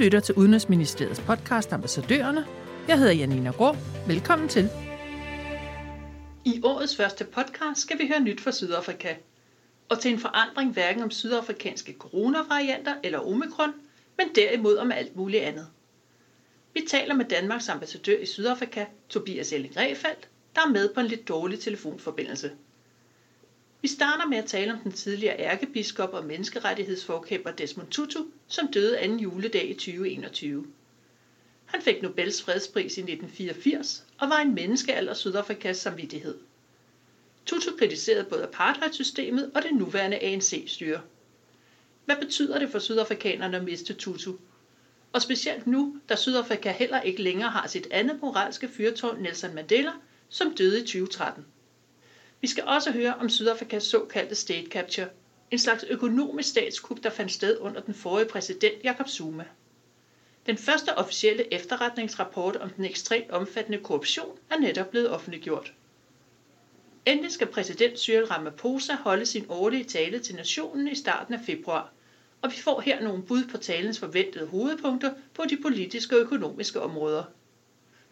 lytter til Udenrigsministeriets podcast Ambassadørerne. Jeg hedder Janina Grå. Velkommen til. I årets første podcast skal vi høre nyt fra Sydafrika. Og til en forandring hverken om sydafrikanske coronavarianter eller omikron, men derimod om alt muligt andet. Vi taler med Danmarks ambassadør i Sydafrika, Tobias Elling Refeldt, der er med på en lidt dårlig telefonforbindelse. Vi starter med at tale om den tidligere ærkebiskop og menneskerettighedsforkæmper Desmond Tutu, som døde anden juledag i 2021. Han fik Nobels fredspris i 1984 og var en menneskealder Sydafrikas samvittighed. Tutu kritiserede både apartheidsystemet og det nuværende ANC-styre. Hvad betyder det for sydafrikanerne at miste Tutu? Og specielt nu, da Sydafrika heller ikke længere har sit andet moralske fyrtårn Nelson Mandela, som døde i 2013. Vi skal også høre om Sydafrikas såkaldte state capture, en slags økonomisk statskup, der fandt sted under den forrige præsident Jacob Zuma. Den første officielle efterretningsrapport om den ekstremt omfattende korruption er netop blevet offentliggjort. Endelig skal præsident Cyril Ramaphosa holde sin årlige tale til nationen i starten af februar, og vi får her nogle bud på talens forventede hovedpunkter på de politiske og økonomiske områder.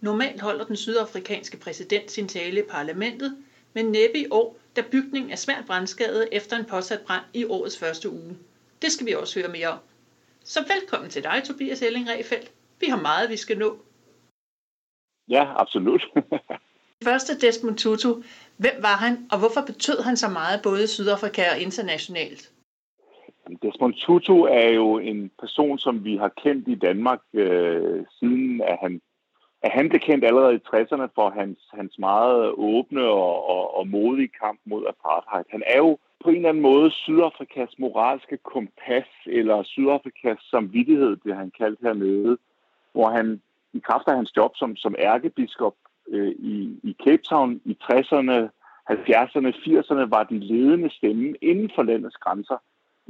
Normalt holder den sydafrikanske præsident sin tale i parlamentet, men næppe i år, da bygningen er svært brandskadet efter en påsat brand i årets første uge. Det skal vi også høre mere om. Så velkommen til dig, Tobias Elling Refeldt. Vi har meget, vi skal nå. Ja, absolut. Første Desmond Tutu. Hvem var han, og hvorfor betød han så meget både i Sydafrika og internationalt? Desmond Tutu er jo en person, som vi har kendt i Danmark øh, siden, at han at han blev kendt allerede i 60'erne for hans, hans meget åbne og, og, og modige kamp mod apartheid. Han er jo på en eller anden måde Sydafrikas moralske kompas, eller Sydafrikas samvittighed, det han kaldt hernede, hvor han i kraft af hans job som, som ærkebiskop øh, i, i Cape Town i 60'erne, 70'erne, 80'erne var den ledende stemme inden for landets grænser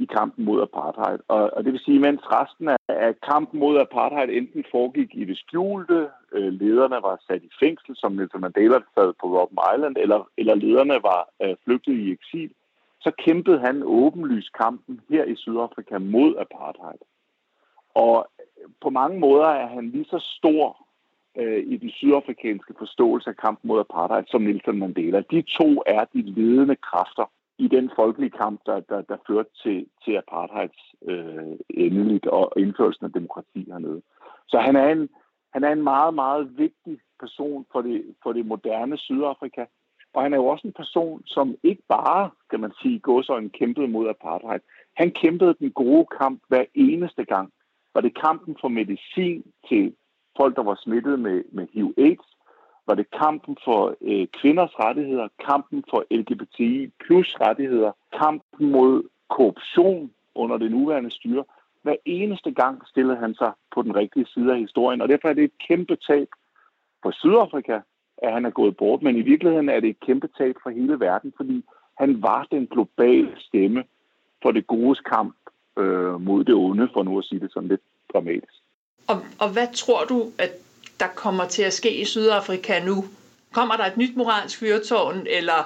i kampen mod apartheid. Og, og det vil sige, mens resten af, af kampen mod apartheid enten foregik i det skjulte, øh, lederne var sat i fængsel, som Nelson Mandela sad på Robben Island, eller, eller lederne var øh, flygtet i eksil, så kæmpede han åbenlyst kampen her i Sydafrika mod apartheid. Og på mange måder er han lige så stor øh, i den sydafrikanske forståelse af kampen mod apartheid som Nelson Mandela. De to er de ledende kræfter i den folkelige kamp, der, der, der førte til, til apartheids øh, endeligt og indførelsen af demokrati hernede. Så han er en, han er en meget, meget vigtig person for det, for det moderne Sydafrika. Og han er jo også en person, som ikke bare, kan man sige, gåsøjne kæmpede mod apartheid. Han kæmpede den gode kamp hver eneste gang. Var det kampen for medicin til folk, der var smittet med, med HIV-AIDS? Var det kampen for øh, kvinders rettigheder, kampen for LGBTI plus rettigheder, kampen mod korruption under det nuværende styre. Hver eneste gang stillede han sig på den rigtige side af historien, og derfor er det et kæmpe tab for Sydafrika, at han er gået bort, men i virkeligheden er det et kæmpe tab for hele verden, fordi han var den globale stemme for det gode kamp øh, mod det onde, for nu at sige det sådan lidt dramatisk. Og, og hvad tror du, at der kommer til at ske i Sydafrika nu? Kommer der et nyt moralsk fyrtårn, eller?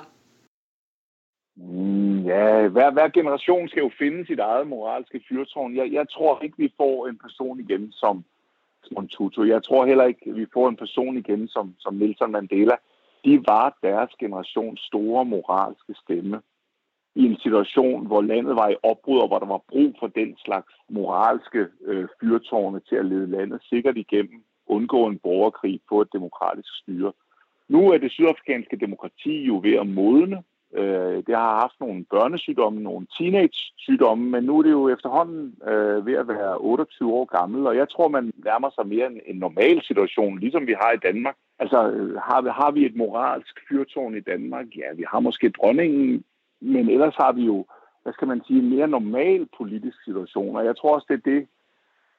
Mm, ja, hver, hver generation skal jo finde sit eget moralske fyrtårn. Jeg, jeg tror ikke, vi får en person igen som som Tutu. Jeg tror heller ikke, vi får en person igen som, som Nelson Mandela. De var deres generations store moralske stemme i en situation, hvor landet var i opbrud, og hvor der var brug for den slags moralske øh, fyrtårne til at lede landet sikkert igennem undgå en borgerkrig få et demokratisk styre. Nu er det sydafrikanske demokrati jo ved at modne. Øh, det har haft nogle børnesygdomme, nogle teenage-sygdomme, men nu er det jo efterhånden øh, ved at være 28 år gammel, og jeg tror, man nærmer sig mere en, en normal situation, ligesom vi har i Danmark. Altså, øh, har vi, har vi et moralsk fyrtårn i Danmark? Ja, vi har måske dronningen, men ellers har vi jo, hvad skal man sige, en mere normal politisk situation, og jeg tror også, det er det,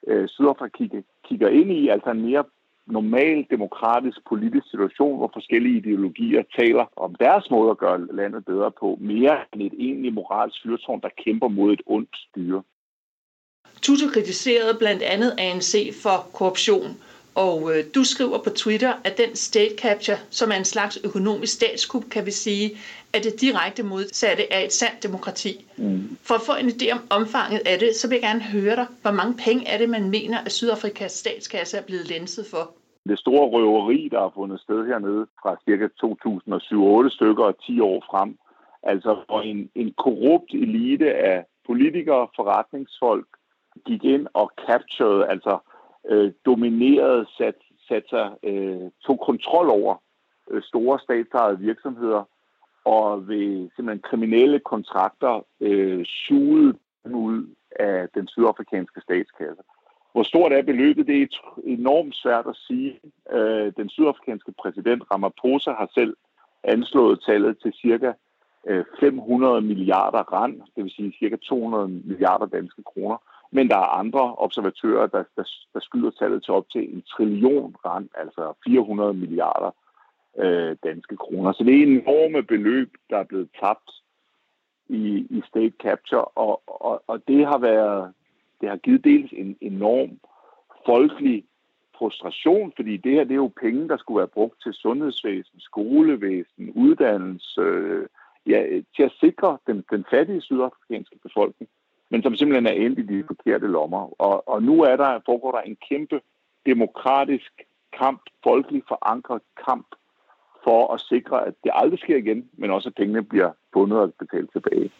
øh, Sydafrika kigger, kigger ind i, altså en mere normal demokratisk politisk situation, hvor forskellige ideologier taler om deres måde at gøre landet bedre på, mere end et egentlig moralsk fyrtårn, der kæmper mod et ondt styre. Tutu kritiserede blandt andet ANC for korruption, og øh, du skriver på Twitter, at den state capture, som er en slags økonomisk statskup, kan vi sige, er det direkte modsatte af et sandt demokrati. Mm. For at få en idé om omfanget af det, så vil jeg gerne høre dig, hvor mange penge er det, man mener, at Sydafrikas statskasse er blevet lænset for? Det store røveri, der har fundet sted hernede fra ca. 2007-8 stykker og 10 år frem, altså hvor en, en korrupt elite af politikere, forretningsfolk, gik ind og captured, altså øh, domineret, sat, sat sig, øh, tog kontrol over øh, store statsejede virksomheder, og ved simpelthen kriminelle kontrakter øh, sugede ud af den sydafrikanske statskasse. Hvor stort er beløbet? Det er enormt svært at sige. Øh, den sydafrikanske præsident Ramaphosa har selv anslået tallet til cirka øh, 500 milliarder rand, det vil sige cirka 200 milliarder danske kroner. Men der er andre observatører, der, der, der skyder tallet til op til en trillion rand, altså 400 milliarder øh, danske kroner. Så det er enorme beløb, der er blevet tabt i, i state capture, og, og, og det har været, det har givet dels en enorm folkelig frustration, fordi det her det er jo penge, der skulle være brugt til sundhedsvæsen, skolevæsen, uddannelse, øh, ja, til at sikre den, den fattige sydafrikanske befolkning men som simpelthen er endt i de forkerte lommer. Og, og nu er der, foregår der en kæmpe demokratisk kamp, folkelig forankret kamp, for at sikre, at det aldrig sker igen, men også at pengene bliver fundet og betalt tilbage.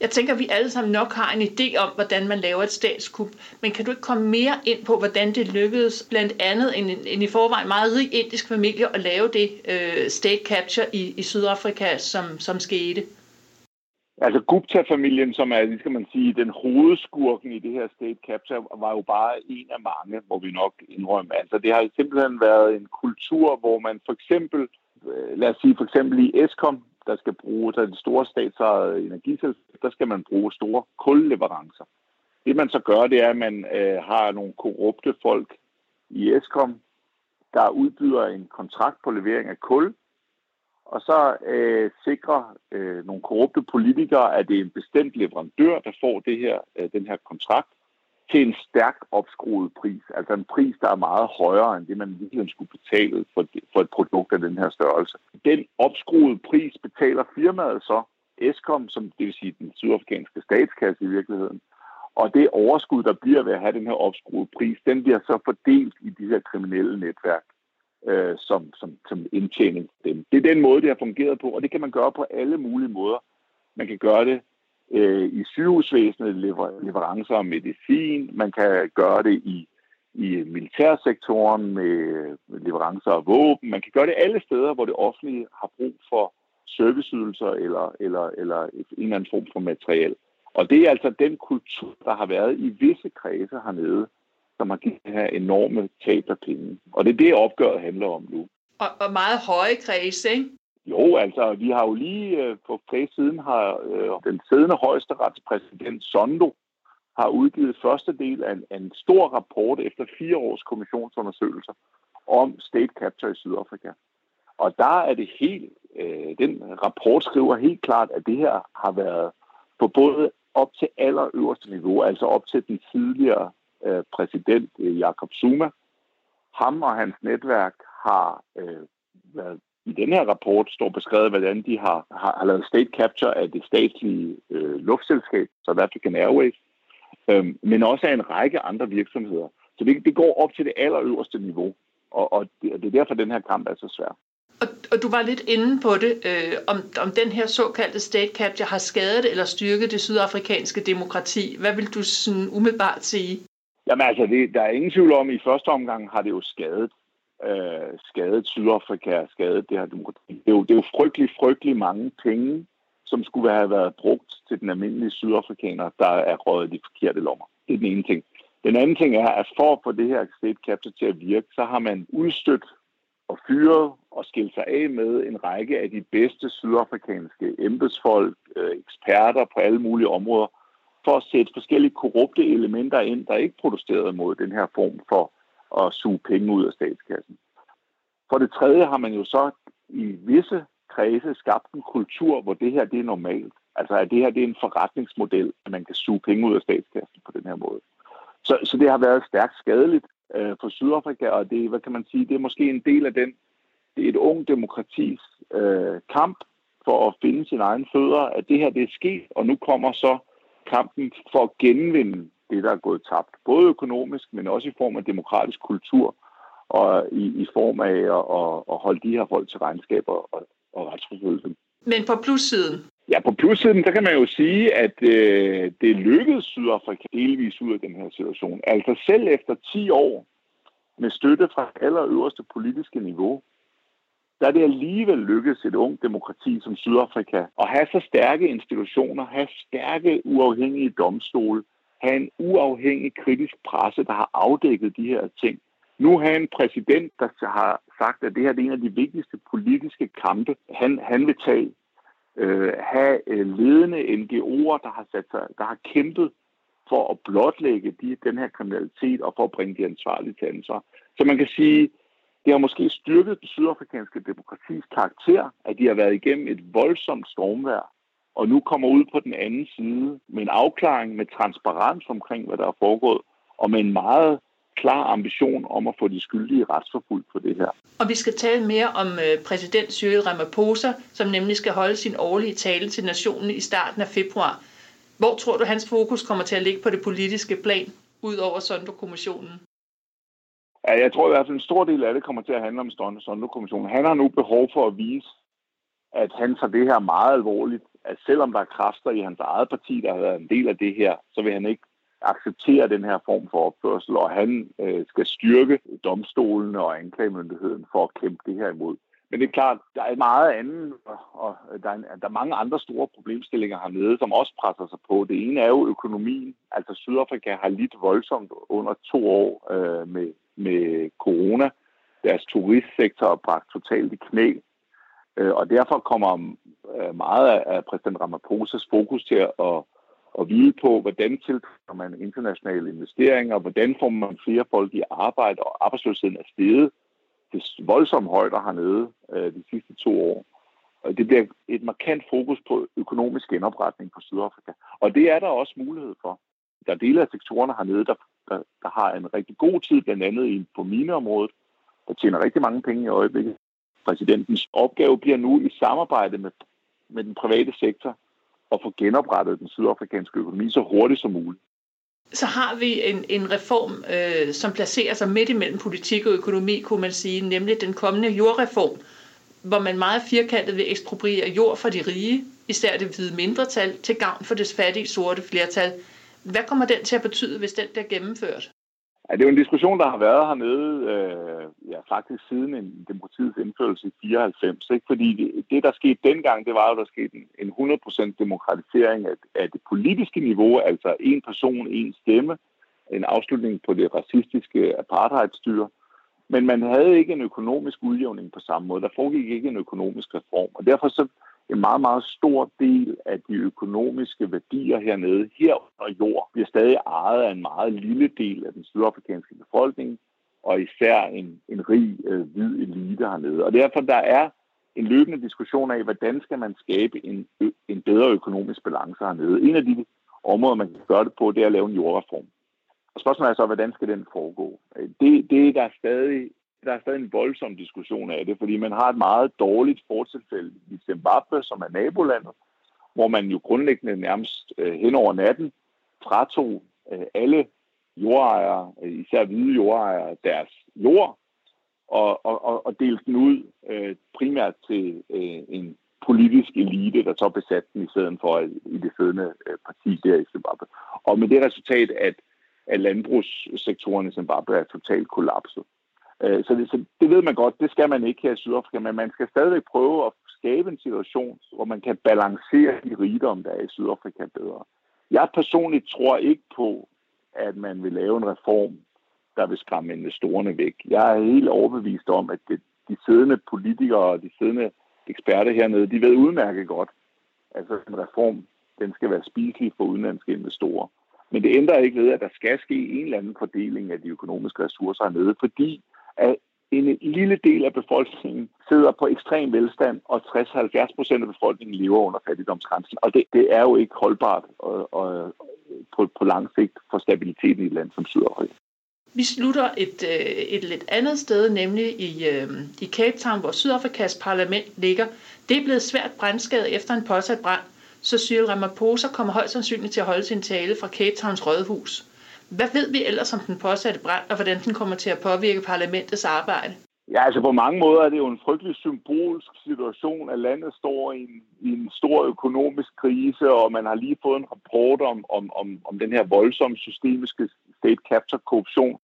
Jeg tænker, at vi alle sammen nok har en idé om, hvordan man laver et statskup, men kan du ikke komme mere ind på, hvordan det lykkedes, blandt andet en, en i forvejen meget rig indisk familie, at lave det øh, state capture i, i Sydafrika, som, som skete? Altså Gupta-familien, som er, skal man sige, den hovedskurken i det her state capture, var jo bare en af mange, må vi nok indrømme. Altså det har simpelthen været en kultur, hvor man for eksempel, øh, lad os sige for eksempel i Eskom, der skal bruge, der er det store statsejede energiselskab, der skal man bruge store kulleverancer. Det man så gør, det er, at man øh, har nogle korrupte folk i Eskom, der udbyder en kontrakt på levering af kul, og så øh, sikrer øh, nogle korrupte politikere, at det er en bestemt leverandør, der får det her, øh, den her kontrakt til en stærkt opskruet pris. Altså en pris, der er meget højere end det, man virkelig skulle betale for, for et produkt af den her størrelse. Den opskruede pris betaler firmaet så, Eskom, som det vil sige den sydafrikanske statskasse i virkeligheden. Og det overskud, der bliver ved at have den her opskruede pris, den bliver så fordelt i de her kriminelle netværk øh, som, som, som indtjening. Det, det er den måde, det har fungeret på, og det kan man gøre på alle mulige måder. Man kan gøre det øh, i sygehusvæsenet, lever, leverancer af medicin, man kan gøre det i, i militærsektoren med leverancer af våben, man kan gøre det alle steder, hvor det offentlige har brug for serviceydelser eller, eller, eller en eller anden form for materiel. Og det er altså den kultur, der har været i visse kredse hernede, som har givet her enorme tab af penge. Og det er det, opgøret handler om nu. Og, og meget høje kreds, ikke? Jo, altså, vi har jo lige øh, på tre siden har øh, den siddende højesteretspræsident Sondo har udgivet første del af en, af en stor rapport efter fire års kommissionsundersøgelser om state capture i Sydafrika. Og der er det helt, øh, den rapport skriver helt klart, at det her har været på både op til allerøverste niveau, altså op til den tidligere øh, præsident øh, Jakob Zuma. Ham og hans netværk har øh, været i den her rapport står beskrevet, hvordan de har, har, har lavet state capture af det statslige øh, luftselskab, South African Airways, øh, men også af en række andre virksomheder. Så det, det går op til det allerøverste niveau, og, og det, det er derfor, den her kamp er så svær. Og, og du var lidt inde på det, øh, om, om den her såkaldte state capture har skadet eller styrket det sydafrikanske demokrati. Hvad vil du sådan umiddelbart sige? Jamen altså, det, der er ingen tvivl om, at i første omgang har det jo skadet, øh, skadet Sydafrika, skadet det her demokrati. Det er, jo, det er jo frygtelig, frygtelig mange penge, som skulle have været brugt til den almindelige sydafrikaner, der er røget i de forkerte lommer. Det er den ene ting. Den anden ting er, at for at få det her state capture til at virke, så har man udstødt og fyret og skilt sig af med en række af de bedste sydafrikanske embedsfolk, øh, eksperter på alle mulige områder, for at sætte forskellige korrupte elementer ind, der ikke protesterede mod den her form for at suge penge ud af statskassen. For det tredje har man jo så i visse kredse skabt en kultur, hvor det her det er normalt. Altså at det her det er en forretningsmodel, at man kan suge penge ud af statskassen på den her måde. Så, så det har været stærkt skadeligt. øh, for Sydafrika, og det, hvad kan man sige, det er måske en del af den, det er et ung demokratis øh, kamp for at finde sin egen fødder, at det her det er sket, og nu kommer så kampen for at genvinde det, der er gået tabt. Både økonomisk, men også i form af demokratisk kultur, og i, i form af at, at, at holde de her folk til regnskaber og, og retsforfølgelse. Men på plussiden? Ja, på plussiden, så kan man jo sige, at øh, det lykkedes Sydafrika delvis ud af den her situation. Altså selv efter 10 år med støtte fra allerøverste politiske niveau, der er det alligevel lykkedes et ung demokrati som Sydafrika at have så stærke institutioner, have stærke uafhængige domstole, have en uafhængig kritisk presse, der har afdækket de her ting. Nu har en præsident, der har sagt, at det her er en af de vigtigste politiske kampe, han, han vil tage. Øh, have øh, ledende NGO'er, der har, sat sig, der har kæmpet for at blotlægge de, den her kriminalitet og for at bringe de ansvarlige til ansvar. Så man kan sige, det har måske styrket det sydafrikanske demokratis karakter, at de har været igennem et voldsomt stormvær, og nu kommer ud på den anden side med en afklaring, med transparens omkring, hvad der er foregået, og med en meget klar ambition om at få de skyldige retsforfulgt for det her. Og vi skal tale mere om øh, præsident Cyril Ramaphosa, som nemlig skal holde sin årlige tale til nationen i starten af februar. Hvor tror du, hans fokus kommer til at ligge på det politiske plan, ud over Sondre-kommissionen? Ja, jeg tror i hvert fald, en stor del af det kommer til at handle om Sondre-kommissionen. Han har nu behov for at vise, at han tager det her meget alvorligt. At selvom der er kræfter i hans eget parti, der har været en del af det her, så vil han ikke acceptere den her form for opførsel, og han øh, skal styrke domstolene og anklagemyndigheden for at kæmpe det her imod. Men det er klart, der er meget andet, og der er, der er mange andre store problemstillinger hernede, som også presser sig på. Det ene er jo økonomien. Altså Sydafrika har lidt voldsomt under to år øh, med, med corona. Deres turistsektor er bragt totalt i knæ. Øh, og derfor kommer øh, meget af præsident Ramaphosa's fokus til at at vide på, hvordan tiltrækker man internationale investeringer, hvordan får man flere folk i arbejde, og arbejdsløsheden er steget til voldsomme højder hernede øh, de sidste to år. Og det bliver et markant fokus på økonomisk genopretning på Sydafrika. Og det er der også mulighed for. Der er dele af sektorerne hernede, der, der, der har en rigtig god tid, blandt andet i, på mineområdet, der tjener rigtig mange penge i øjeblikket. Præsidentens opgave bliver nu i samarbejde med, med den private sektor at få genoprettet den sydafrikanske økonomi så hurtigt som muligt. Så har vi en, en reform, øh, som placerer sig midt imellem politik og økonomi, kunne man sige, nemlig den kommende jordreform, hvor man meget firkantet vil ekspropriere jord fra de rige, især det hvide mindretal, til gavn for det fattige sorte flertal. Hvad kommer den til at betyde, hvis den bliver gennemført? Ja, det er jo en diskussion, der har været hernede øh, ja, faktisk siden en demokratiets indførelse i 94. Ikke? Fordi det, det, der skete dengang, det var jo, der skete en, en 100% demokratisering af, af det politiske niveau, altså en person, en stemme, en afslutning på det racistiske apartheidstyre. Men man havde ikke en økonomisk udjævning på samme måde. Der foregik ikke en økonomisk reform. Og derfor så en meget, meget stor del af de økonomiske værdier hernede, her og jord, bliver stadig ejet af en meget lille del af den sydafrikanske befolkning, og især en, en rig øh, hvid elite hernede. Og derfor der er en løbende diskussion af, hvordan skal man skabe en, en bedre økonomisk balance hernede. En af de områder, man kan gøre det på, det er at lave en jordreform. Og spørgsmålet er så, hvordan skal den foregå? Øh, det, det der er stadig der er stadig en voldsom diskussion af det, fordi man har et meget dårligt fortilfælde i Zimbabwe, som er nabolandet, hvor man jo grundlæggende nærmest øh, hen over natten fratog øh, alle jordejere, øh, især hvide jordejere, deres jord, og, og, og delte den ud øh, primært til øh, en politisk elite, der så besatte den i stedet for øh, i det siddende øh, parti der i Zimbabwe. Og med det resultat, at, at landbrugssektoren i Zimbabwe er totalt kollapset. Øh, så det, så det ved man godt, det skal man ikke her i Sydafrika, men man skal stadigvæk prøve at skabe en situation, hvor man kan balancere de rigdom, der er i Sydafrika bedre. Jeg personligt tror ikke på, at man vil lave en reform, der vil skræmme investorerne væk. Jeg er helt overbevist om, at det, de siddende politikere og de siddende eksperter hernede, de ved udmærket godt, at altså en reform, den skal være spiselig for udenlandske investorer. Men det ændrer ikke ved, at der skal ske en eller anden fordeling af de økonomiske ressourcer hernede, fordi at en lille del af befolkningen sidder på ekstrem velstand, og 60-70 procent af befolkningen lever under fattigdomsgrænsen. Og det, det er jo ikke holdbart og, og, på, på lang sigt for stabiliteten i et land som Sydafrika. Vi slutter et, øh, et lidt andet sted, nemlig i, øh, i Cape Town, hvor Sydafrikas parlament ligger. Det er blevet svært brændskadet efter en påsat brand, så Cyril Ramaphosa kommer højst sandsynligt til at holde sin tale fra Cape Towns rådhus. Hvad ved vi ellers om den påsatte brand, og hvordan den kommer til at påvirke parlamentets arbejde? Ja, altså på mange måder er det jo en frygtelig symbolsk situation, at landet står i en, i en stor økonomisk krise, og man har lige fået en rapport om, om, om, om den her voldsomme systemiske state capture korruption.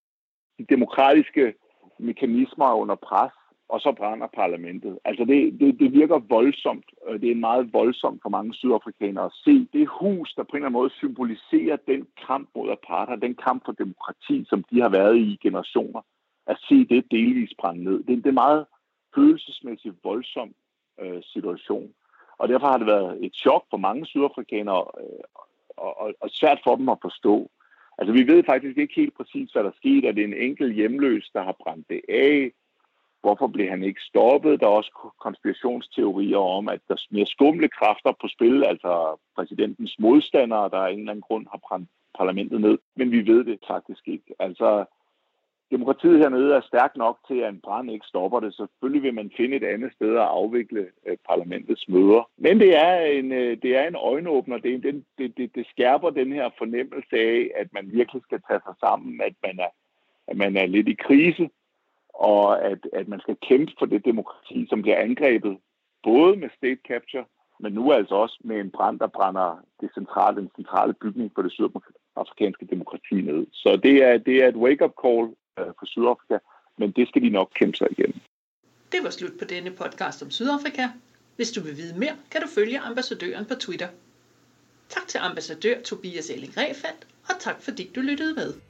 De demokratiske mekanismer er under pres, og så brænder parlamentet. Altså det, det, det virker voldsomt. Øh, det er meget voldsomt for mange sydafrikanere at se det hus, der på en eller anden måde symboliserer den kamp mod apartheid, den kamp for demokrati, som de har været i generationer at se det delvis brænde ned. Det, det er en meget følelsesmæssigt voldsom øh, situation. Og derfor har det været et chok for mange sydafrikanere, øh, og, og, og svært for dem at forstå. Altså, vi ved faktisk ikke helt præcis, hvad der skete. Er det en enkelt hjemløs, der har brændt det af? Hvorfor blev han ikke stoppet? Der er også konspirationsteorier om, at der er mere skumle kræfter på spil, altså præsidentens modstandere, der af en eller anden grund har brændt parlamentet ned. Men vi ved det faktisk ikke. Altså, demokratiet hernede er stærkt nok til, at en brand ikke stopper det. Selvfølgelig vil man finde et andet sted at afvikle øh, parlamentets møder. Men det er en, øh, det er en øjenåbner. Det, det, det, det, det skærper den her fornemmelse af, at man virkelig skal tage sig sammen, at man er, at man er lidt i krise, og at, at man skal kæmpe for det demokrati, som bliver angrebet, både med state capture, men nu altså også med en brand, der brænder det centrale, den centrale bygning for det sydafrikanske demokrati ned. Så det er, det er et wake-up call øh, for Sydafrika, men det skal de nok kæmpe sig igennem. Det var slut på denne podcast om Sydafrika. Hvis du vil vide mere, kan du følge ambassadøren på Twitter. Tak til ambassadør Tobias Elling Refeldt, og tak fordi du lyttede med.